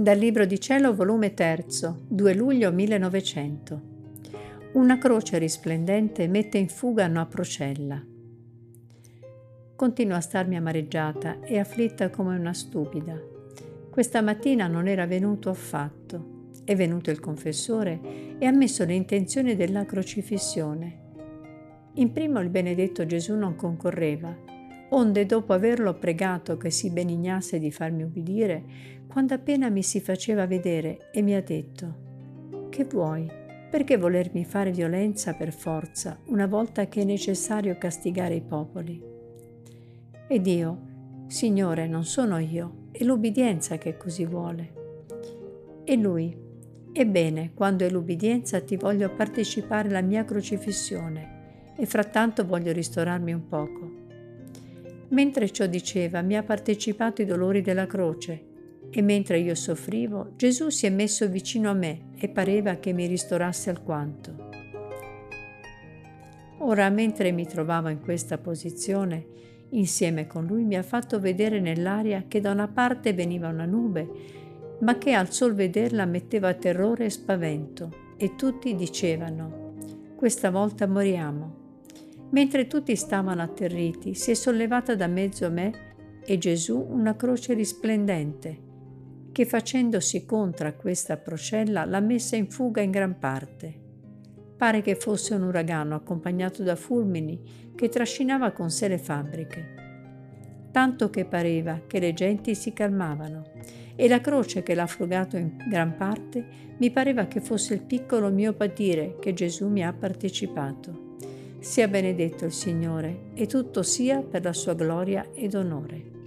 Dal Libro di Cielo, volume 3, 2 luglio 1900. Una croce risplendente mette in fuga una procella. Continuo a starmi amareggiata e afflitta come una stupida. Questa mattina non era venuto affatto. È venuto il confessore e ha messo le intenzioni della crocifissione. In primo il benedetto Gesù non concorreva onde dopo averlo pregato che si benignasse di farmi ubbidire, quando appena mi si faceva vedere e mi ha detto, che vuoi? Perché volermi fare violenza per forza una volta che è necessario castigare i popoli? Ed io, Signore, non sono io, è l'ubbidienza che così vuole. E lui, ebbene, quando è l'ubbidienza ti voglio partecipare alla mia crocifissione e frattanto voglio ristorarmi un poco. Mentre ciò diceva, mi ha partecipato i dolori della croce e mentre io soffrivo, Gesù si è messo vicino a me e pareva che mi ristorasse alquanto. Ora, mentre mi trovavo in questa posizione, insieme con lui mi ha fatto vedere nell'aria che da una parte veniva una nube, ma che al sol vederla metteva terrore e spavento, e tutti dicevano, questa volta moriamo. Mentre tutti stavano atterriti, si è sollevata da mezzo a me e Gesù una croce risplendente, che facendosi contro a questa procella l'ha messa in fuga in gran parte. Pare che fosse un uragano accompagnato da fulmini che trascinava con sé le fabbriche. Tanto che pareva che le genti si calmavano e la croce che l'ha frugato in gran parte mi pareva che fosse il piccolo mio patire che Gesù mi ha partecipato. Sia benedetto il Signore e tutto sia per la sua gloria ed onore.